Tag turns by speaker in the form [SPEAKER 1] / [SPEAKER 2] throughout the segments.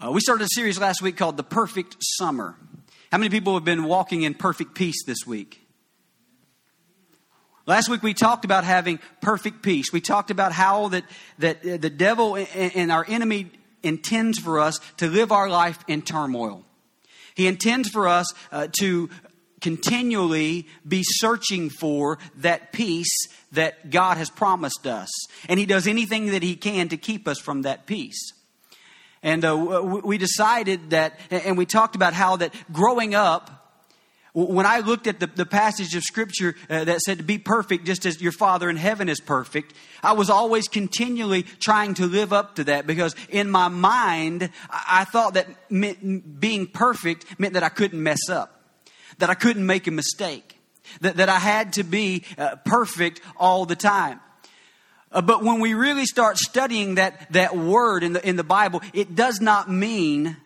[SPEAKER 1] Uh, we started a series last week called The Perfect Summer. How many people have been walking in perfect peace this week? Last week we talked about having perfect peace. We talked about how that, that uh, the devil and our enemy intends for us to live our life in turmoil. He intends for us uh, to continually be searching for that peace that God has promised us. And he does anything that he can to keep us from that peace. And uh, we decided that, and we talked about how that growing up, when I looked at the, the passage of scripture uh, that said to be perfect just as your Father in heaven is perfect, I was always continually trying to live up to that because in my mind, I thought that being perfect meant that I couldn't mess up, that I couldn't make a mistake, that, that I had to be uh, perfect all the time. Uh, but when we really start studying that, that word in the, in the Bible, it does not mean,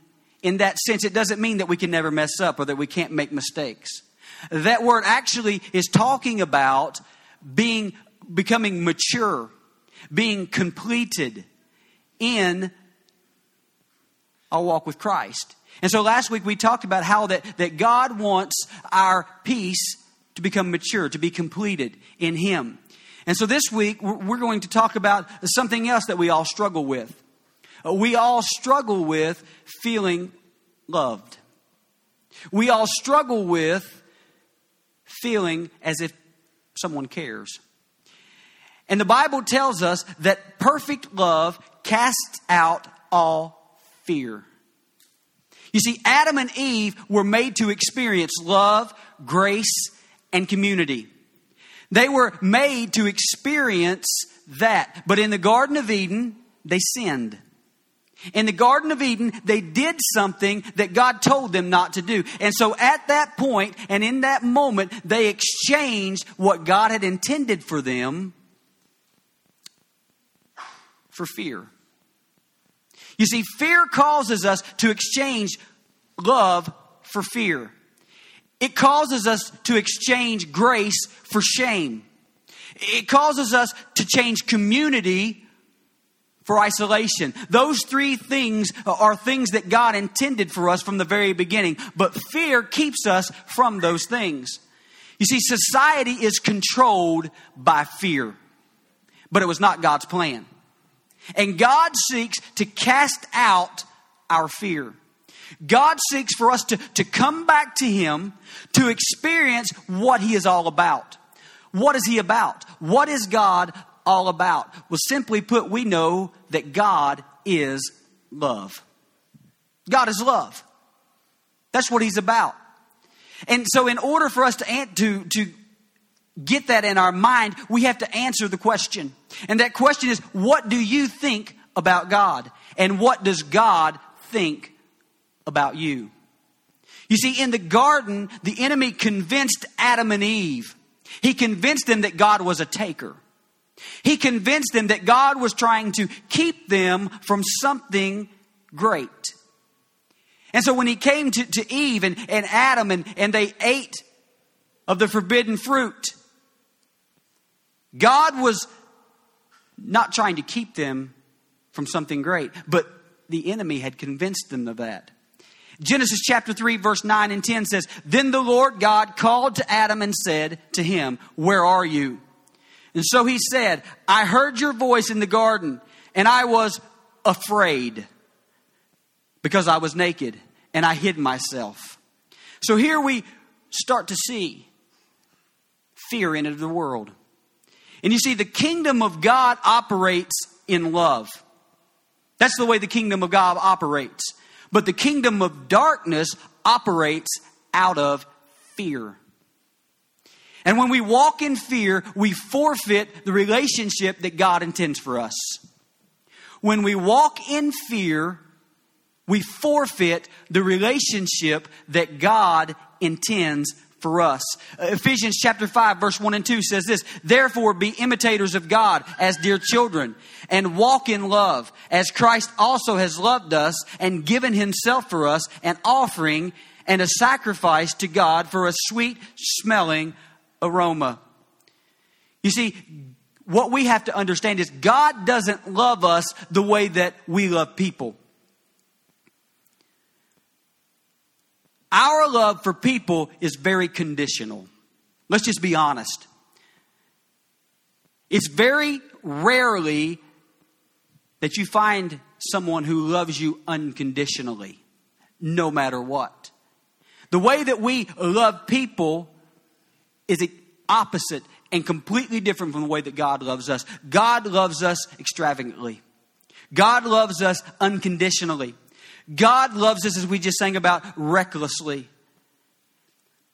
[SPEAKER 1] in that sense, it doesn't mean that we can never mess up or that we can't make mistakes. That word actually is talking about being, becoming mature, being completed in our walk with Christ. And so last week we talked about how that, that God wants our peace to become mature, to be completed in Him. And so this week, we're going to talk about something else that we all struggle with. Uh, we all struggle with feeling loved. We all struggle with feeling as if someone cares. And the Bible tells us that perfect love casts out all fear. You see, Adam and Eve were made to experience love, grace, and community. They were made to experience that. But in the Garden of Eden, they sinned. In the Garden of Eden, they did something that God told them not to do. And so at that point and in that moment, they exchanged what God had intended for them for fear. You see, fear causes us to exchange love for fear. It causes us to exchange grace for shame. It causes us to change community for isolation. Those three things are things that God intended for us from the very beginning, but fear keeps us from those things. You see, society is controlled by fear, but it was not God's plan. And God seeks to cast out our fear. God seeks for us to, to come back to Him to experience what He is all about. What is He about? What is God all about? Well, simply put, we know that God is love. God is love. That's what He's about. And so, in order for us to, to, to get that in our mind, we have to answer the question. And that question is, what do you think about God? And what does God think about you. You see, in the garden, the enemy convinced Adam and Eve. He convinced them that God was a taker. He convinced them that God was trying to keep them from something great. And so when he came to, to Eve and, and Adam and, and they ate of the forbidden fruit, God was not trying to keep them from something great, but the enemy had convinced them of that. Genesis chapter 3, verse 9 and 10 says, Then the Lord God called to Adam and said to him, Where are you? And so he said, I heard your voice in the garden, and I was afraid because I was naked and I hid myself. So here we start to see fear into the world. And you see, the kingdom of God operates in love. That's the way the kingdom of God operates. But the kingdom of darkness operates out of fear. And when we walk in fear, we forfeit the relationship that God intends for us. When we walk in fear, we forfeit the relationship that God intends for us. Ephesians chapter 5 verse 1 and 2 says this, Therefore be imitators of God as dear children and walk in love as Christ also has loved us and given himself for us an offering and a sacrifice to God for a sweet smelling aroma. You see, what we have to understand is God doesn't love us the way that we love people. Our love for people is very conditional. Let's just be honest. It's very rarely that you find someone who loves you unconditionally, no matter what. The way that we love people is opposite and completely different from the way that God loves us. God loves us extravagantly. God loves us unconditionally. God loves us, as we just sang about, recklessly.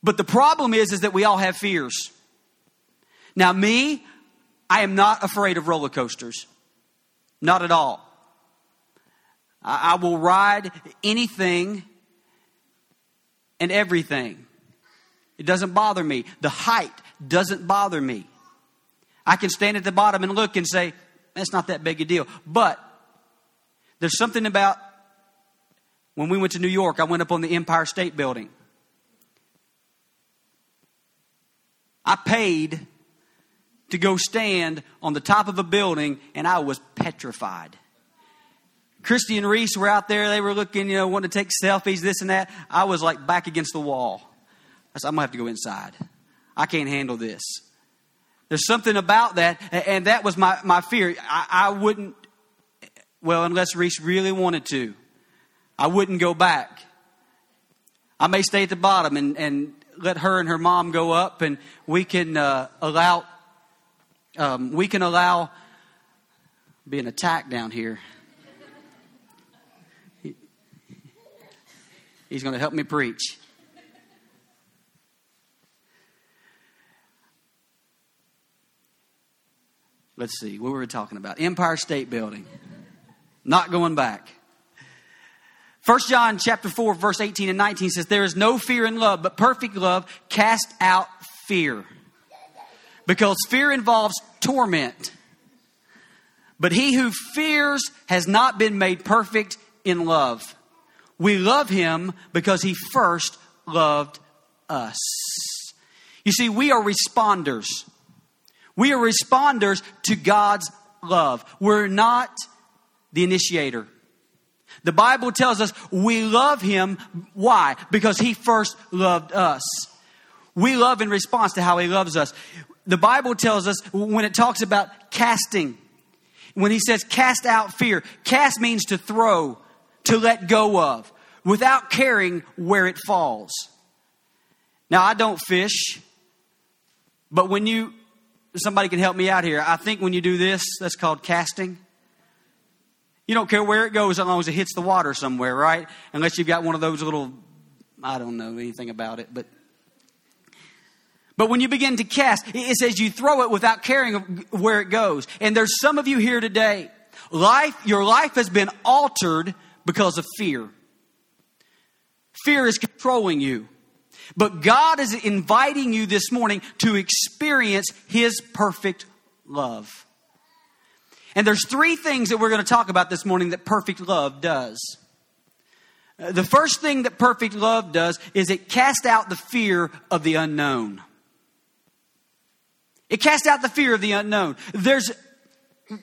[SPEAKER 1] But the problem is, is that we all have fears. Now, me, I am not afraid of roller coasters. Not at all. I, I will ride anything and everything. It doesn't bother me. The height doesn't bother me. I can stand at the bottom and look and say, that's not that big a deal. But there's something about when we went to New York, I went up on the Empire State Building. I paid to go stand on the top of a building, and I was petrified. Christy and Reese were out there. They were looking, you know, wanting to take selfies, this and that. I was like back against the wall. I said, I'm going to have to go inside. I can't handle this. There's something about that, and that was my, my fear. I, I wouldn't, well, unless Reese really wanted to, I wouldn't go back. I may stay at the bottom and, and let her and her mom go up, and we can uh, allow um, we can allow being attacked down here. He, he's going to help me preach. Let's see, what were we talking about? Empire State Building. Not going back. 1 John chapter 4 verse 18 and 19 says there is no fear in love but perfect love cast out fear because fear involves torment. But he who fears has not been made perfect in love. We love him because he first loved us. You see, we are responders. We are responders to God's love. We're not the initiator. The Bible tells us we love him. Why? Because he first loved us. We love in response to how he loves us the Bible tells us when it talks about casting, when he says cast out fear, cast means to throw, to let go of, without caring where it falls. Now, I don't fish, but when you, somebody can help me out here. I think when you do this, that's called casting. You don't care where it goes as long as it hits the water somewhere, right? Unless you've got one of those little, I don't know anything about it, but but when you begin to cast, it says you throw it without caring where it goes. And there's some of you here today, life, your life has been altered because of fear. Fear is controlling you. But God is inviting you this morning to experience His perfect love. And there's three things that we're going to talk about this morning that perfect love does. Uh, the first thing that perfect love does is it casts out the fear of the unknown. It casts out the fear of the unknown. There's,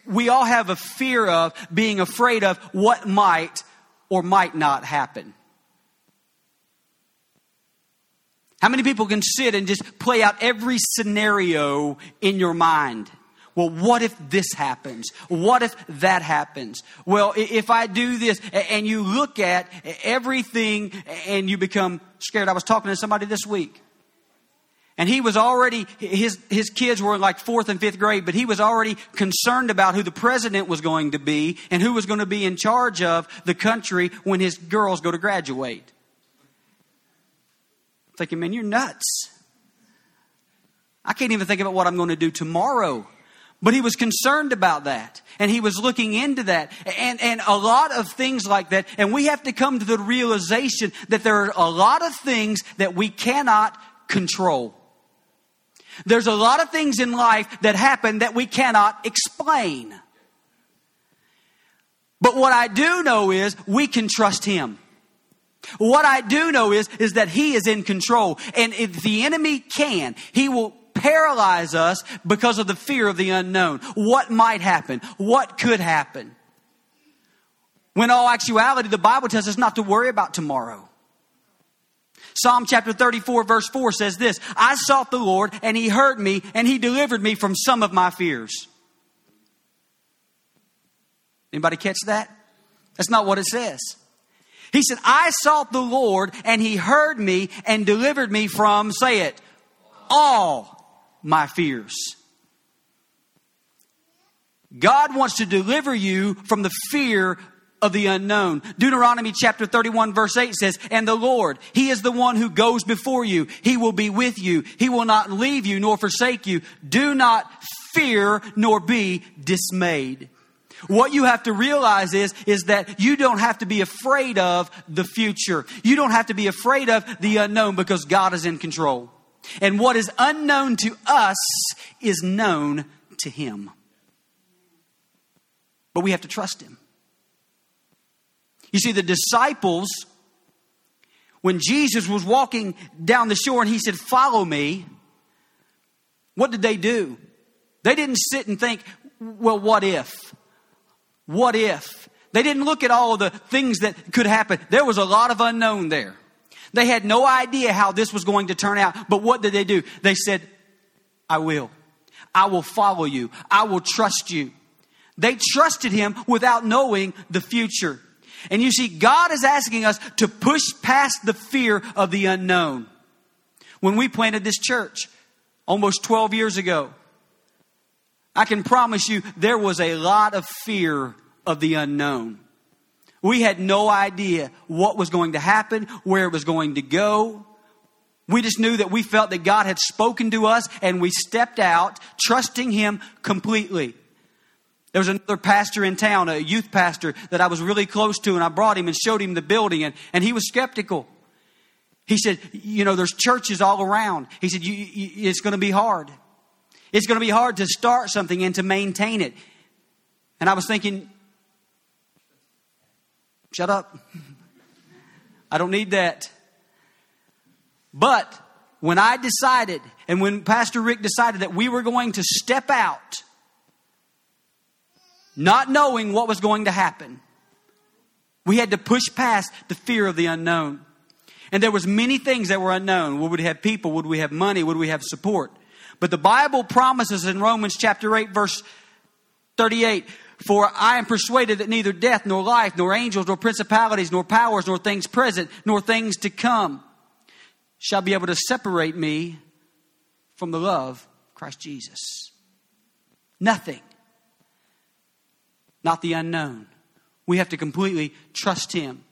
[SPEAKER 1] we all have a fear of being afraid of what might or might not happen. How many people can sit and just play out every scenario in your mind? Well, what if this happens? What if that happens? Well, if I do this and you look at everything and you become scared. I was talking to somebody this week and he was already, his, his kids were in like fourth and fifth grade, but he was already concerned about who the president was going to be and who was going to be in charge of the country when his girls go to graduate. Thinking, man, you're nuts. I can't even think about what I'm going to do tomorrow. But he was concerned about that. And he was looking into that. And, and a lot of things like that. And we have to come to the realization that there are a lot of things that we cannot control. There's a lot of things in life that happen that we cannot explain. But what I do know is we can trust Him. What I do know is, is that He is in control. And if the enemy can, He will paralyze us because of the fear of the unknown. What might happen? What could happen? When all actuality, the Bible tells us not to worry about tomorrow. Psalm chapter 34 verse 4 says this, I sought the Lord and he heard me and he delivered me from some of my fears. Anybody catch that? That's not what it says. He said, I sought the Lord and he heard me and delivered me from, say it, all my fears. God wants to deliver you from the fear of the unknown. Deuteronomy chapter 31 verse 8 says, And the Lord, He is the one who goes before you. He will be with you. He will not leave you nor forsake you. Do not fear nor be dismayed. What you have to realize is, is that you don't have to be afraid of the future. You don't have to be afraid of the unknown because God is in control. And what is unknown to us is known to Him. But we have to trust Him. You see, the disciples, when Jesus was walking down the shore and He said, Follow me, what did they do? They didn't sit and think, Well, what if? What if? They didn't look at all the things that could happen. There was a lot of unknown there. They had no idea how this was going to turn out. But what did they do? They said, I will. I will follow you. I will trust you. They trusted him without knowing the future. And you see, God is asking us to push past the fear of the unknown. When we planted this church almost 12 years ago, I can promise you there was a lot of fear of the unknown. We had no idea what was going to happen, where it was going to go. We just knew that we felt that God had spoken to us and we stepped out trusting Him completely. There was another pastor in town, a youth pastor that I was really close to, and I brought him and showed him the building, and, and he was skeptical. He said, You know, there's churches all around. He said, you, you, It's going to be hard. It's going to be hard to start something and to maintain it. And I was thinking, shut up. I don't need that. But when I decided, and when Pastor Rick decided that we were going to step out, not knowing what was going to happen, we had to push past the fear of the unknown. And there was many things that were unknown. Would we have people? Would we have money? Would we have support? But the Bible promises in Romans chapter 8 verse 38, for I am persuaded that neither death, nor life, nor angels, nor principalities, nor powers, nor things present, nor things to come shall be able to separate me from the love of Christ Jesus. Nothing. Not the unknown. We have to completely trust Him.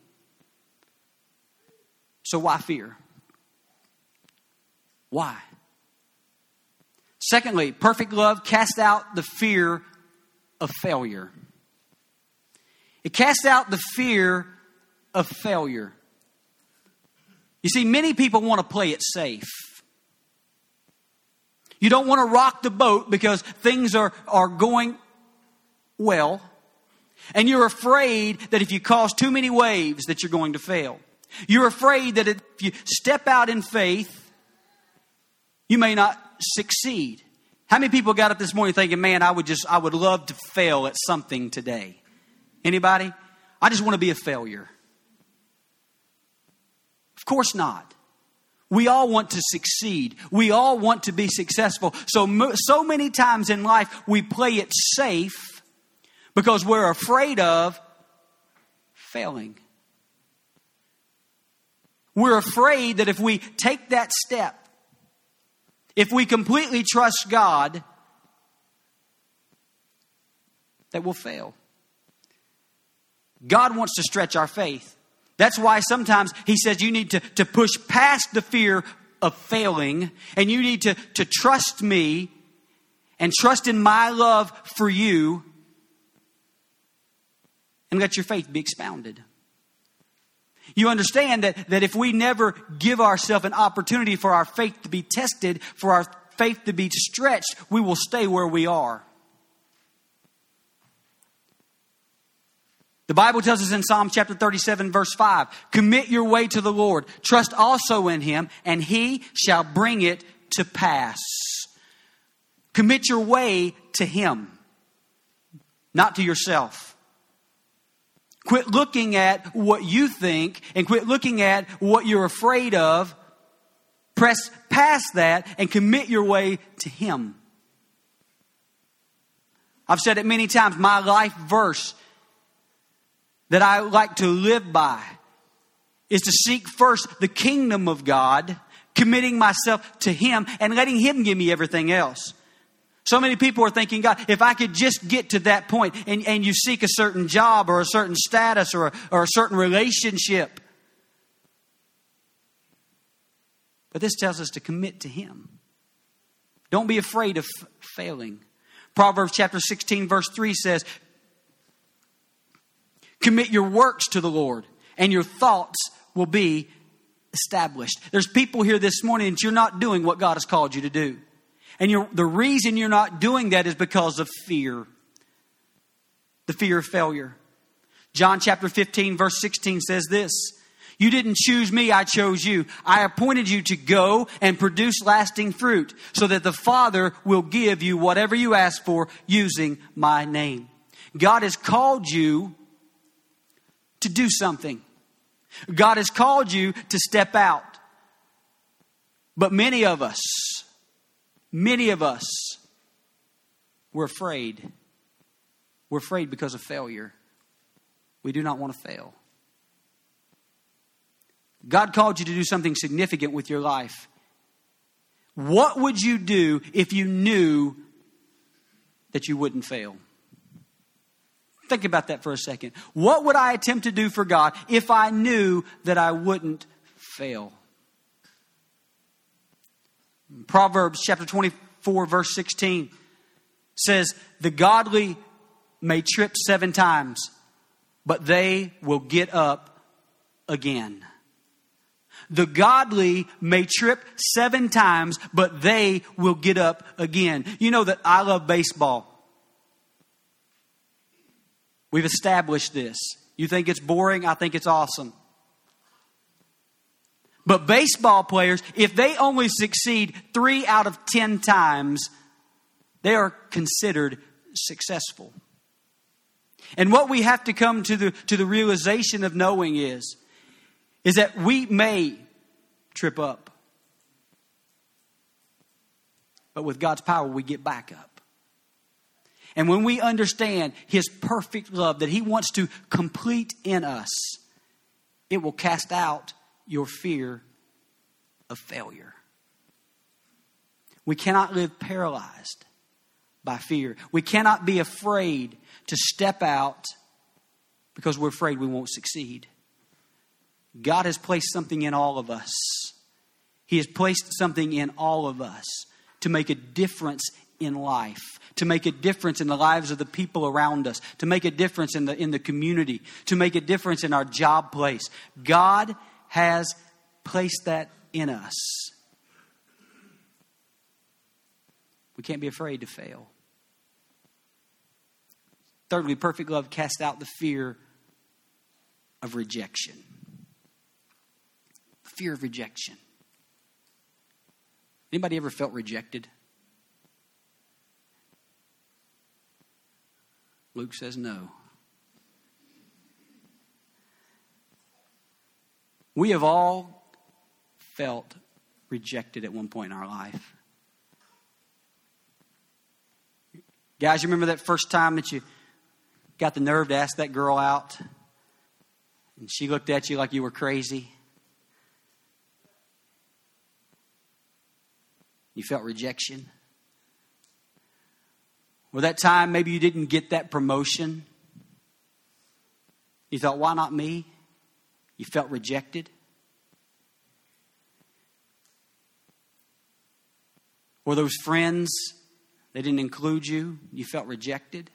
[SPEAKER 1] So why fear? Why? Secondly, perfect love casts out the fear of failure. It casts out the fear of failure. You see, many people want to play it safe. You don't want to rock the boat because things are, are going well. And you're afraid that if you cause too many waves that you're going to fail. You're afraid that if you step out in faith, you may not succeed. How many people got up this morning thinking, man, I would just, I would love to fail at something today? Anybody? I just want to be a failure. Of course not. We all want to succeed. We all want to be successful. So, so many times in life, we play it safe because we're afraid of failing. We're afraid that if we take that step, if we completely trust God, that will fail. God wants to stretch our faith. That's why sometimes He says you need to, to push past the fear of failing and you need to, to trust me and trust in my love for you and let your faith be expounded. You understand that, that if we never give ourselves an opportunity for our faith to be tested, for our faith to be stretched, we will stay where we are. The Bible tells us in Psalm chapter 37, verse 5 Commit your way to the Lord, trust also in him, and he shall bring it to pass. Commit your way to him, not to yourself. Quit looking at what you think and quit looking at what you're afraid of. Press past that and commit your way to Him. I've said it many times. My life verse that I like to live by is to seek first the kingdom of God, committing myself to Him and letting Him give me everything else. So many people are thinking, God, if I could just get to that point, and, and you seek a certain job or a certain status or a, or a certain relationship. But this tells us to commit to Him. Don't be afraid of f- failing. Proverbs chapter 16, verse 3 says, Commit your works to the Lord, and your thoughts will be established. There's people here this morning that you're not doing what God has called you to do. And the reason you're not doing that is because of fear the fear of failure. John chapter 15, verse 16 says this You didn't choose me, I chose you. I appointed you to go and produce lasting fruit, so that the Father will give you whatever you ask for using my name. God has called you to do something. God has called you to step out. But many of us, Many of us, we're afraid. We're afraid because of failure. We do not want to fail. God called you to do something significant with your life. What would you do if you knew that you wouldn't fail? Think about that for a second. What would I attempt to do for God if I knew that I wouldn't fail? Proverbs chapter 24, verse 16 says, The godly may trip seven times, but they will get up again. The godly may trip seven times, but they will get up again. You know that I love baseball. We've established this. You think it's boring? I think it's awesome. But baseball players, if they only succeed three out of ten times, they are considered successful. And what we have to come to the, to the realization of knowing is, is that we may trip up. But with God's power, we get back up. And when we understand His perfect love that He wants to complete in us, it will cast out your fear of failure. We cannot live paralyzed by fear. We cannot be afraid to step out because we're afraid we won't succeed. God has placed something in all of us. He has placed something in all of us to make a difference in life, to make a difference in the lives of the people around us, to make a difference in the, in the community, to make a difference in our job place. God has placed that in us. We can't be afraid to fail. Thirdly, perfect love casts out the fear of rejection. Fear of rejection. Anybody ever felt rejected? Luke says no. We have all felt rejected at one point in our life. Guys, you remember that first time that you got the nerve to ask that girl out? And she looked at you like you were crazy? You felt rejection? Or that time maybe you didn't get that promotion? You thought, why not me? You felt rejected? Or those friends, they didn't include you, you felt rejected?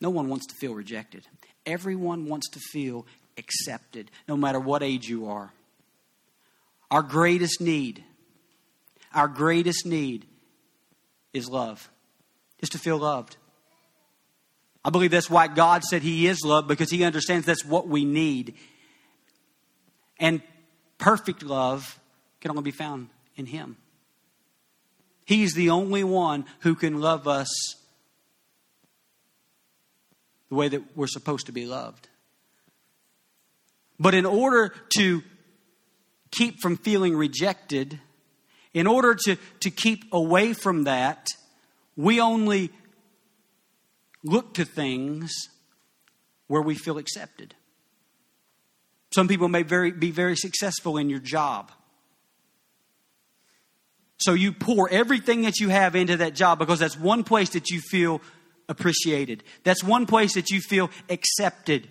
[SPEAKER 1] No one wants to feel rejected. Everyone wants to feel accepted, no matter what age you are. Our greatest need, our greatest need is love, is to feel loved. I believe that's why God said He is love because He understands that's what we need. And perfect love can only be found in Him. He's the only one who can love us the way that we're supposed to be loved. But in order to keep from feeling rejected, in order to, to keep away from that, we only look to things where we feel accepted. Some people may very, be very successful in your job. So you pour everything that you have into that job because that's one place that you feel appreciated. That's one place that you feel accepted.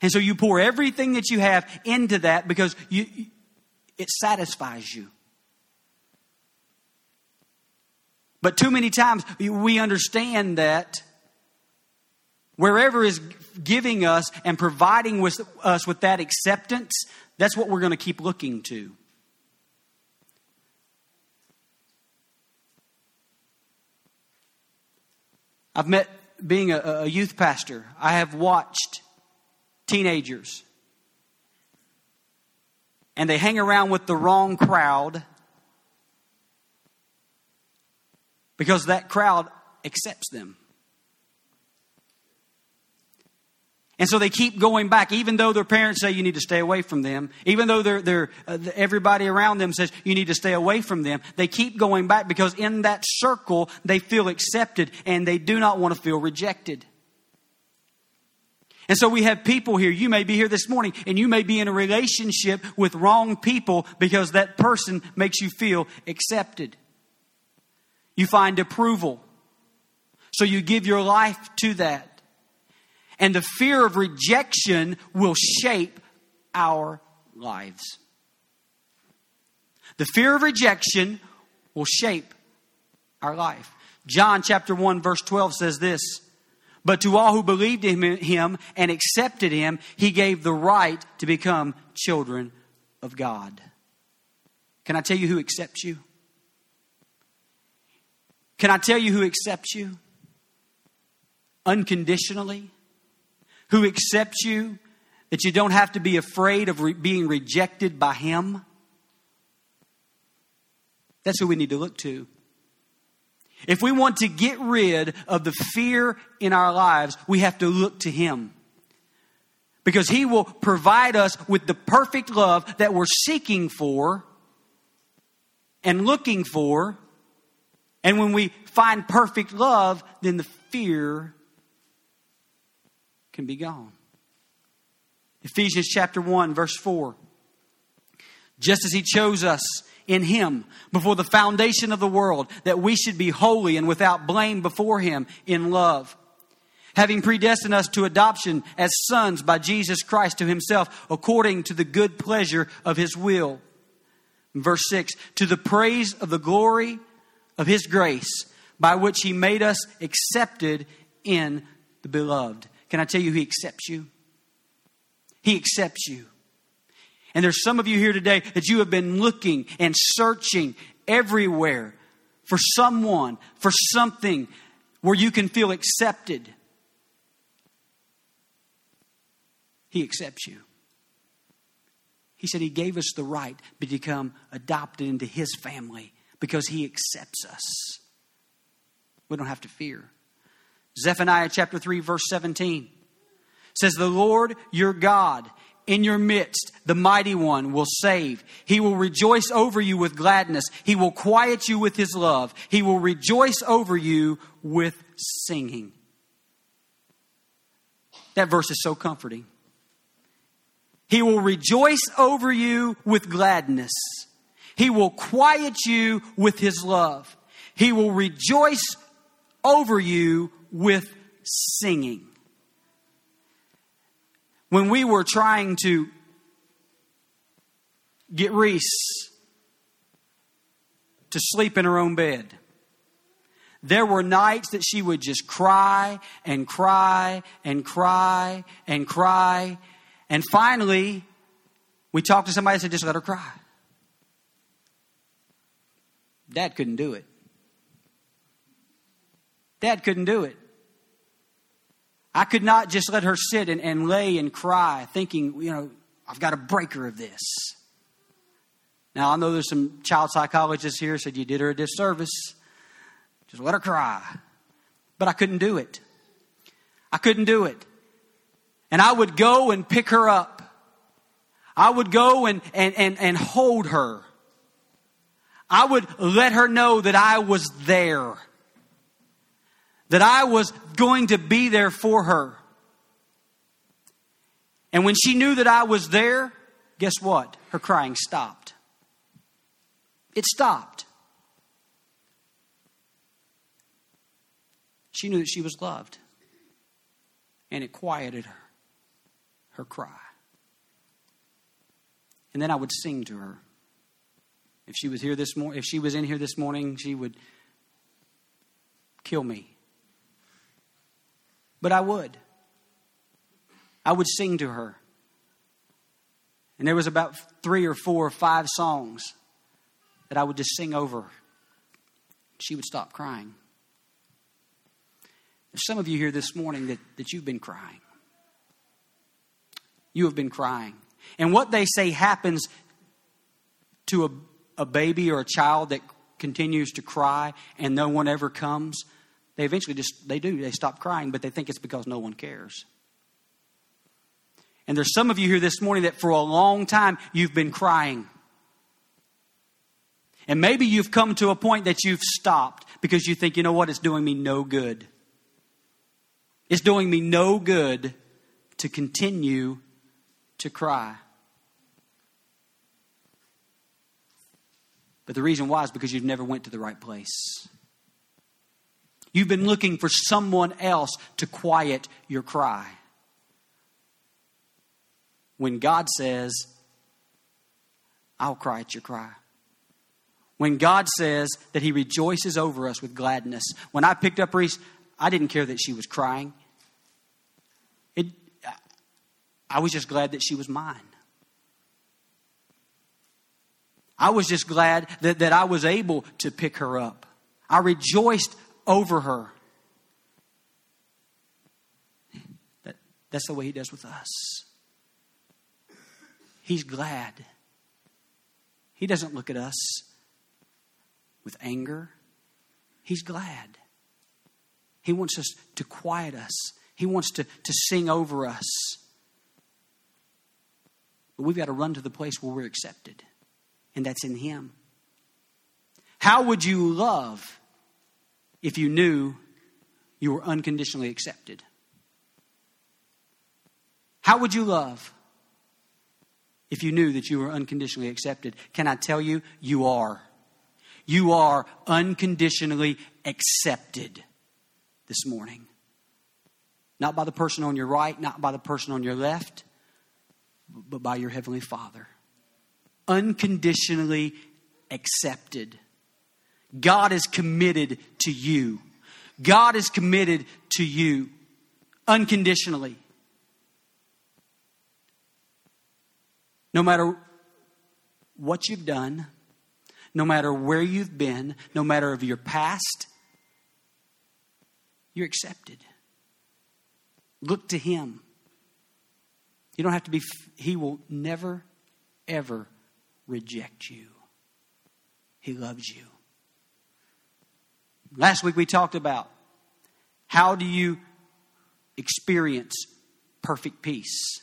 [SPEAKER 1] And so you pour everything that you have into that because you, it satisfies you. But too many times we understand that wherever is giving us and providing with us with that acceptance, that's what we're going to keep looking to. I've met, being a, a youth pastor, I have watched teenagers and they hang around with the wrong crowd because that crowd accepts them. And so they keep going back, even though their parents say you need to stay away from them, even though they're, they're, uh, everybody around them says you need to stay away from them. They keep going back because in that circle they feel accepted and they do not want to feel rejected. And so we have people here. You may be here this morning and you may be in a relationship with wrong people because that person makes you feel accepted. You find approval. So you give your life to that. And the fear of rejection will shape our lives. The fear of rejection will shape our life. John chapter 1 verse 12 says this, but to all who believed in him and accepted him, he gave the right to become children of God. Can I tell you who accepts you? Can I tell you who accepts you? Unconditionally. Who accepts you that you don't have to be afraid of re- being rejected by Him. That's who we need to look to. If we want to get rid of the fear in our lives, we have to look to Him. Because He will provide us with the perfect love that we're seeking for and looking for and when we find perfect love, then the fear can be gone. Ephesians chapter 1, verse 4. Just as he chose us in him before the foundation of the world, that we should be holy and without blame before him in love. Having predestined us to adoption as sons by Jesus Christ to himself, according to the good pleasure of his will. Verse 6 To the praise of the glory of His grace by which He made us accepted in the beloved. Can I tell you, He accepts you? He accepts you. And there's some of you here today that you have been looking and searching everywhere for someone, for something where you can feel accepted. He accepts you. He said He gave us the right to become adopted into His family because he accepts us. We don't have to fear. Zephaniah chapter 3, verse 17 says, The Lord your God in your midst, the mighty one will save. He will rejoice over you with gladness. He will quiet you with his love. He will rejoice over you with singing. That verse is so comforting. He will rejoice over you with gladness. He will quiet you with His love. He will rejoice over you with singing. When we were trying to get Reese to sleep in her own bed, there were nights that she would just cry and cry and cry and cry. And finally, we talked to somebody and said, just let her cry. Dad couldn't do it. Dad couldn't do it. I could not just let her sit and, and lay and cry, thinking, you know, I've got a breaker of this. Now, I know there's some child psychologists here said you did her a disservice. Just let her cry. But I couldn't do it. I couldn't do it. And I would go and pick her up. I would go and, and, and, and hold her. I would let her know that I was there. That I was going to be there for her. And when she knew that I was there, guess what? Her crying stopped. It stopped. She knew that she was loved. And it quieted her, her cry. And then I would sing to her. If she was here this morning, if she was in here this morning, she would kill me. But I would. I would sing to her. And there was about three or four or five songs that I would just sing over. She would stop crying. There's some of you here this morning that, that you've been crying. You have been crying. And what they say happens to a, a baby or a child that continues to cry and no one ever comes, they eventually just, they do, they stop crying, but they think it's because no one cares. And there's some of you here this morning that for a long time you've been crying. And maybe you've come to a point that you've stopped because you think, you know what, it's doing me no good. It's doing me no good to continue to cry. But the reason why is because you've never went to the right place. You've been looking for someone else to quiet your cry. When God says, I'll cry at your cry. When God says that He rejoices over us with gladness. When I picked up Reese, I didn't care that she was crying. It, I was just glad that she was mine. I was just glad that, that I was able to pick her up. I rejoiced over her. That, that's the way He does with us. He's glad. He doesn't look at us with anger. He's glad. He wants us to quiet us. He wants to, to sing over us. But we've got to run to the place where we're accepted, and that's in Him. How would you love if you knew you were unconditionally accepted? How would you love if you knew that you were unconditionally accepted? Can I tell you, you are. You are unconditionally accepted this morning. Not by the person on your right, not by the person on your left, but by your Heavenly Father. Unconditionally accepted. God is committed to you. God is committed to you unconditionally. No matter what you've done, no matter where you've been, no matter of your past, you're accepted. Look to Him. You don't have to be, He will never, ever reject you. He loves you. Last week we talked about how do you experience perfect peace?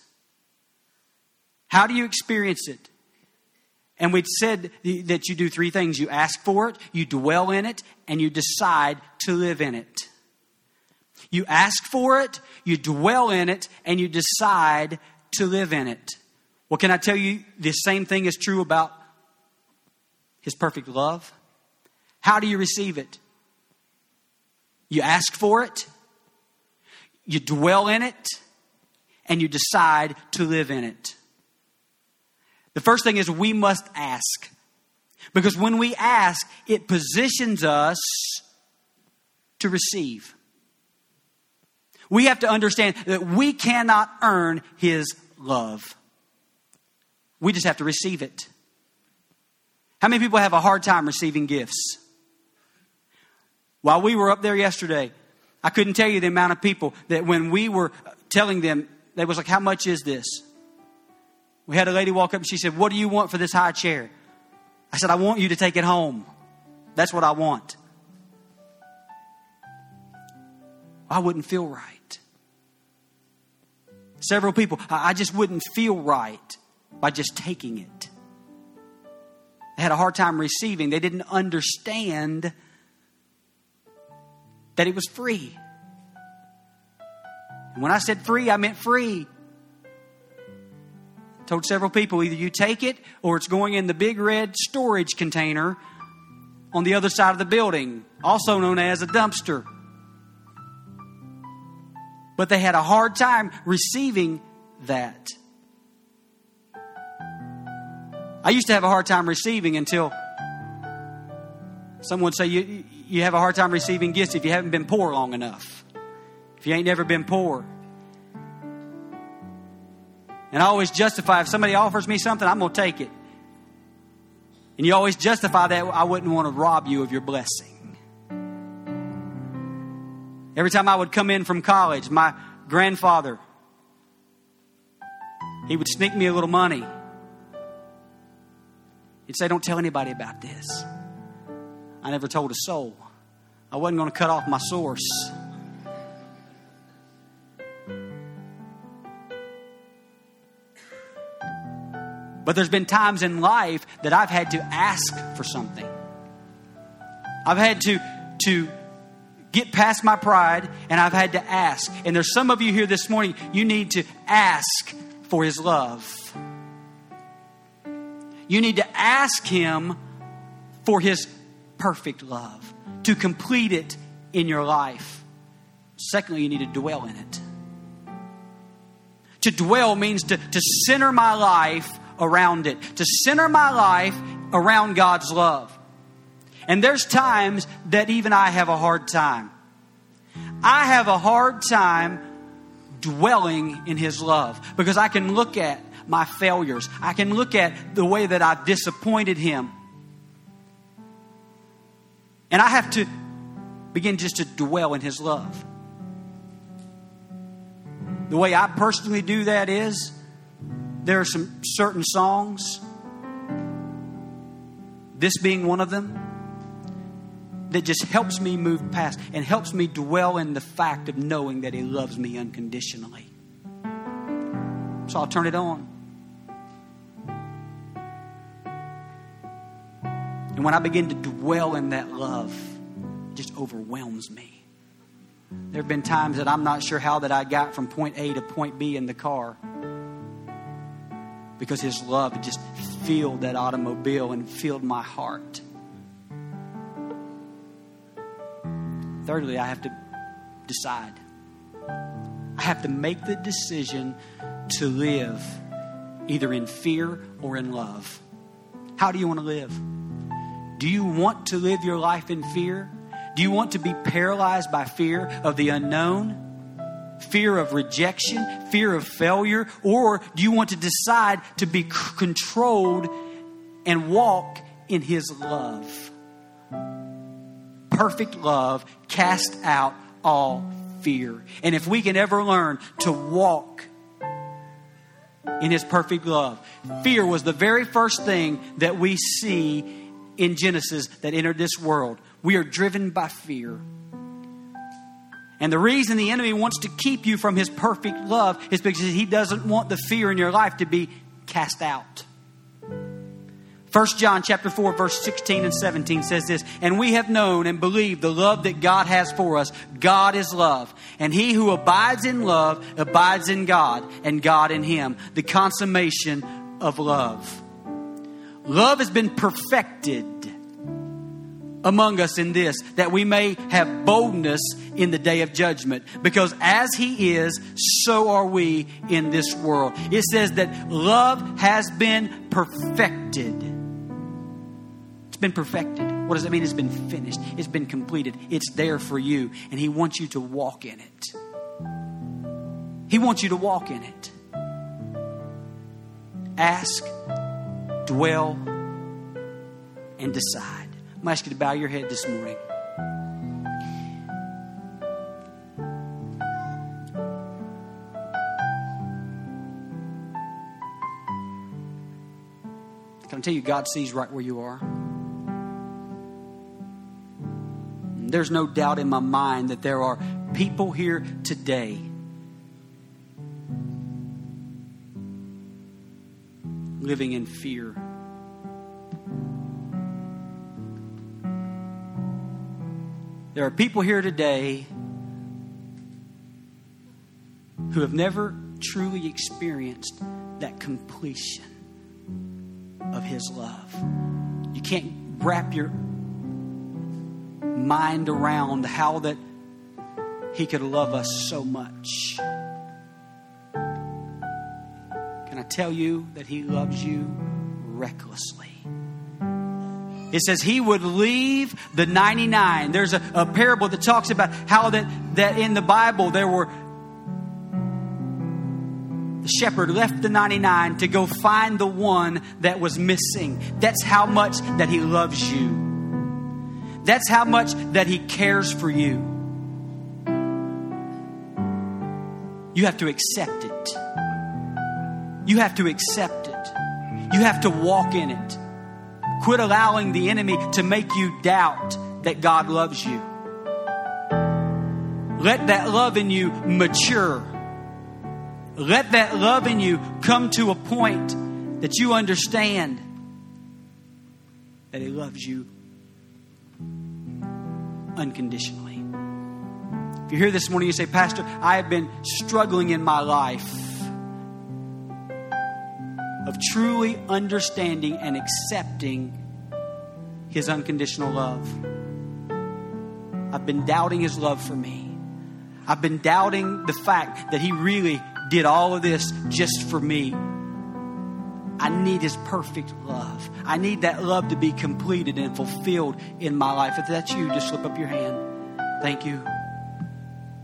[SPEAKER 1] How do you experience it? And we said that you do three things you ask for it, you dwell in it, and you decide to live in it. You ask for it, you dwell in it, and you decide to live in it. Well, can I tell you the same thing is true about His perfect love? How do you receive it? You ask for it, you dwell in it, and you decide to live in it. The first thing is we must ask. Because when we ask, it positions us to receive. We have to understand that we cannot earn His love. We just have to receive it. How many people have a hard time receiving gifts? While we were up there yesterday, I couldn't tell you the amount of people that when we were telling them, they was like, How much is this? We had a lady walk up and she said, What do you want for this high chair? I said, I want you to take it home. That's what I want. I wouldn't feel right. Several people, I just wouldn't feel right by just taking it. They had a hard time receiving. They didn't understand that it was free. And when I said free, I meant free. I told several people either you take it or it's going in the big red storage container on the other side of the building, also known as a dumpster. But they had a hard time receiving that. I used to have a hard time receiving until someone say you, you have a hard time receiving gifts if you haven't been poor long enough. If you ain't never been poor. And I always justify if somebody offers me something, I'm going to take it. And you always justify that I wouldn't want to rob you of your blessing. Every time I would come in from college, my grandfather, he would sneak me a little money. He'd say, Don't tell anybody about this. I never told a soul. I wasn't going to cut off my source. But there's been times in life that I've had to ask for something. I've had to, to get past my pride and I've had to ask. And there's some of you here this morning, you need to ask for His love. You need to ask Him for His perfect love, to complete it in your life. Secondly, you need to dwell in it. To dwell means to, to center my life around it, to center my life around God's love. And there's times that even I have a hard time. I have a hard time dwelling in His love because I can look at my failures, I can look at the way that I've disappointed Him. And I have to begin just to dwell in His love. The way I personally do that is there are some certain songs, this being one of them, that just helps me move past and helps me dwell in the fact of knowing that He loves me unconditionally. So I'll turn it on. And when I begin to dwell in that love, it just overwhelms me. There have been times that I'm not sure how that I got from point A to point B in the car because His love just filled that automobile and filled my heart. Thirdly, I have to decide. I have to make the decision to live either in fear or in love. How do you want to live? Do you want to live your life in fear? Do you want to be paralyzed by fear of the unknown? fear of rejection, fear of failure, or do you want to decide to be controlled and walk in His love? Perfect love cast out all fear. And if we can ever learn to walk in His perfect love, fear was the very first thing that we see in Genesis that entered this world. We are driven by fear. And the reason the enemy wants to keep you from his perfect love is because he doesn't want the fear in your life to be cast out. 1 John chapter 4 verse 16 and 17 says this, and we have known and believed the love that God has for us. God is love, and he who abides in love abides in God, and God in him, the consummation of love. Love has been perfected among us in this, that we may have boldness in the day of judgment. Because as He is, so are we in this world. It says that love has been perfected. It's been perfected. What does that mean? It's been finished, it's been completed. It's there for you, and He wants you to walk in it. He wants you to walk in it. Ask, dwell, and decide. I'm going to ask you to bow your head this morning. Can I tell you, God sees right where you are? There's no doubt in my mind that there are people here today living in fear. There are people here today who have never truly experienced that completion of His love. You can't wrap your mind around how that He could love us so much. Tell you that He loves you recklessly? It says he would leave the 99. There's a, a parable that talks about how that, that in the Bible there were the shepherd left the 99 to go find the one that was missing. That's how much that he loves you. That's how much that he cares for you. You have to accept it. You have to accept it. You have to walk in it. Quit allowing the enemy to make you doubt that God loves you. Let that love in you mature. Let that love in you come to a point that you understand that He loves you unconditionally. If you're here this morning, you say, Pastor, I have been struggling in my life of truly understanding and accepting His unconditional love. I've been doubting His love for me. I've been doubting the fact that He really did all of this just for me. I need His perfect love. I need that love to be completed and fulfilled in my life. If that's you, just slip up your hand. Thank you.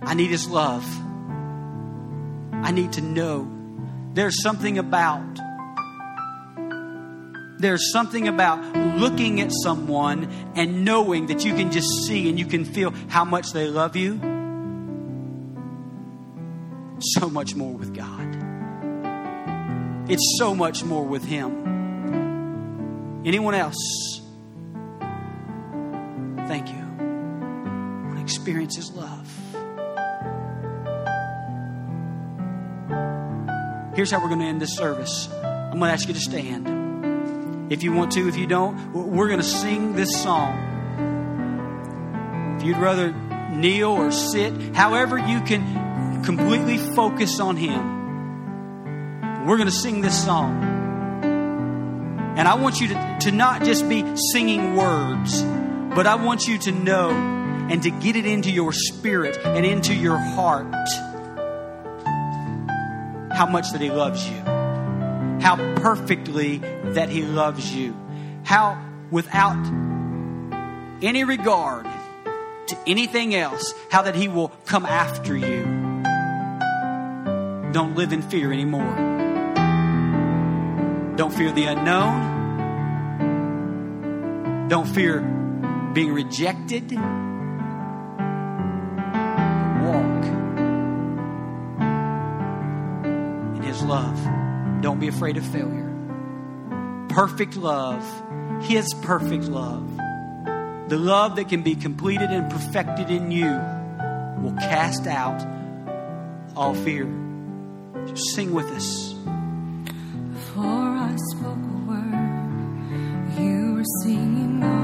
[SPEAKER 1] I need His love. I need to know there's something about there's something about looking at someone and knowing that you can just see and you can feel how much they love you. So much more with God. It's so much more with Him. Anyone else? Thank you. I want to experience His love. Here's how we're going to end this service. I'm going to ask you to stand. If you want to, if you don't, we're going to sing this song. If you'd rather kneel or sit, however you can completely focus on Him, we're going to sing this song. And I want you to, to not just be singing words, but I want you to know and to get it into your spirit and into your heart how much that He loves you how perfectly that He loves you. How, without any regard to anything else, how that He will come after you. Don't live in fear anymore. Don't fear the unknown. Don't fear being rejected. Walk in His love. Don't be afraid of failure. Perfect love, His perfect love, the love that can be completed and perfected in you, will cast out all fear. Sing with us.
[SPEAKER 2] Before I spoke a word, you were singing.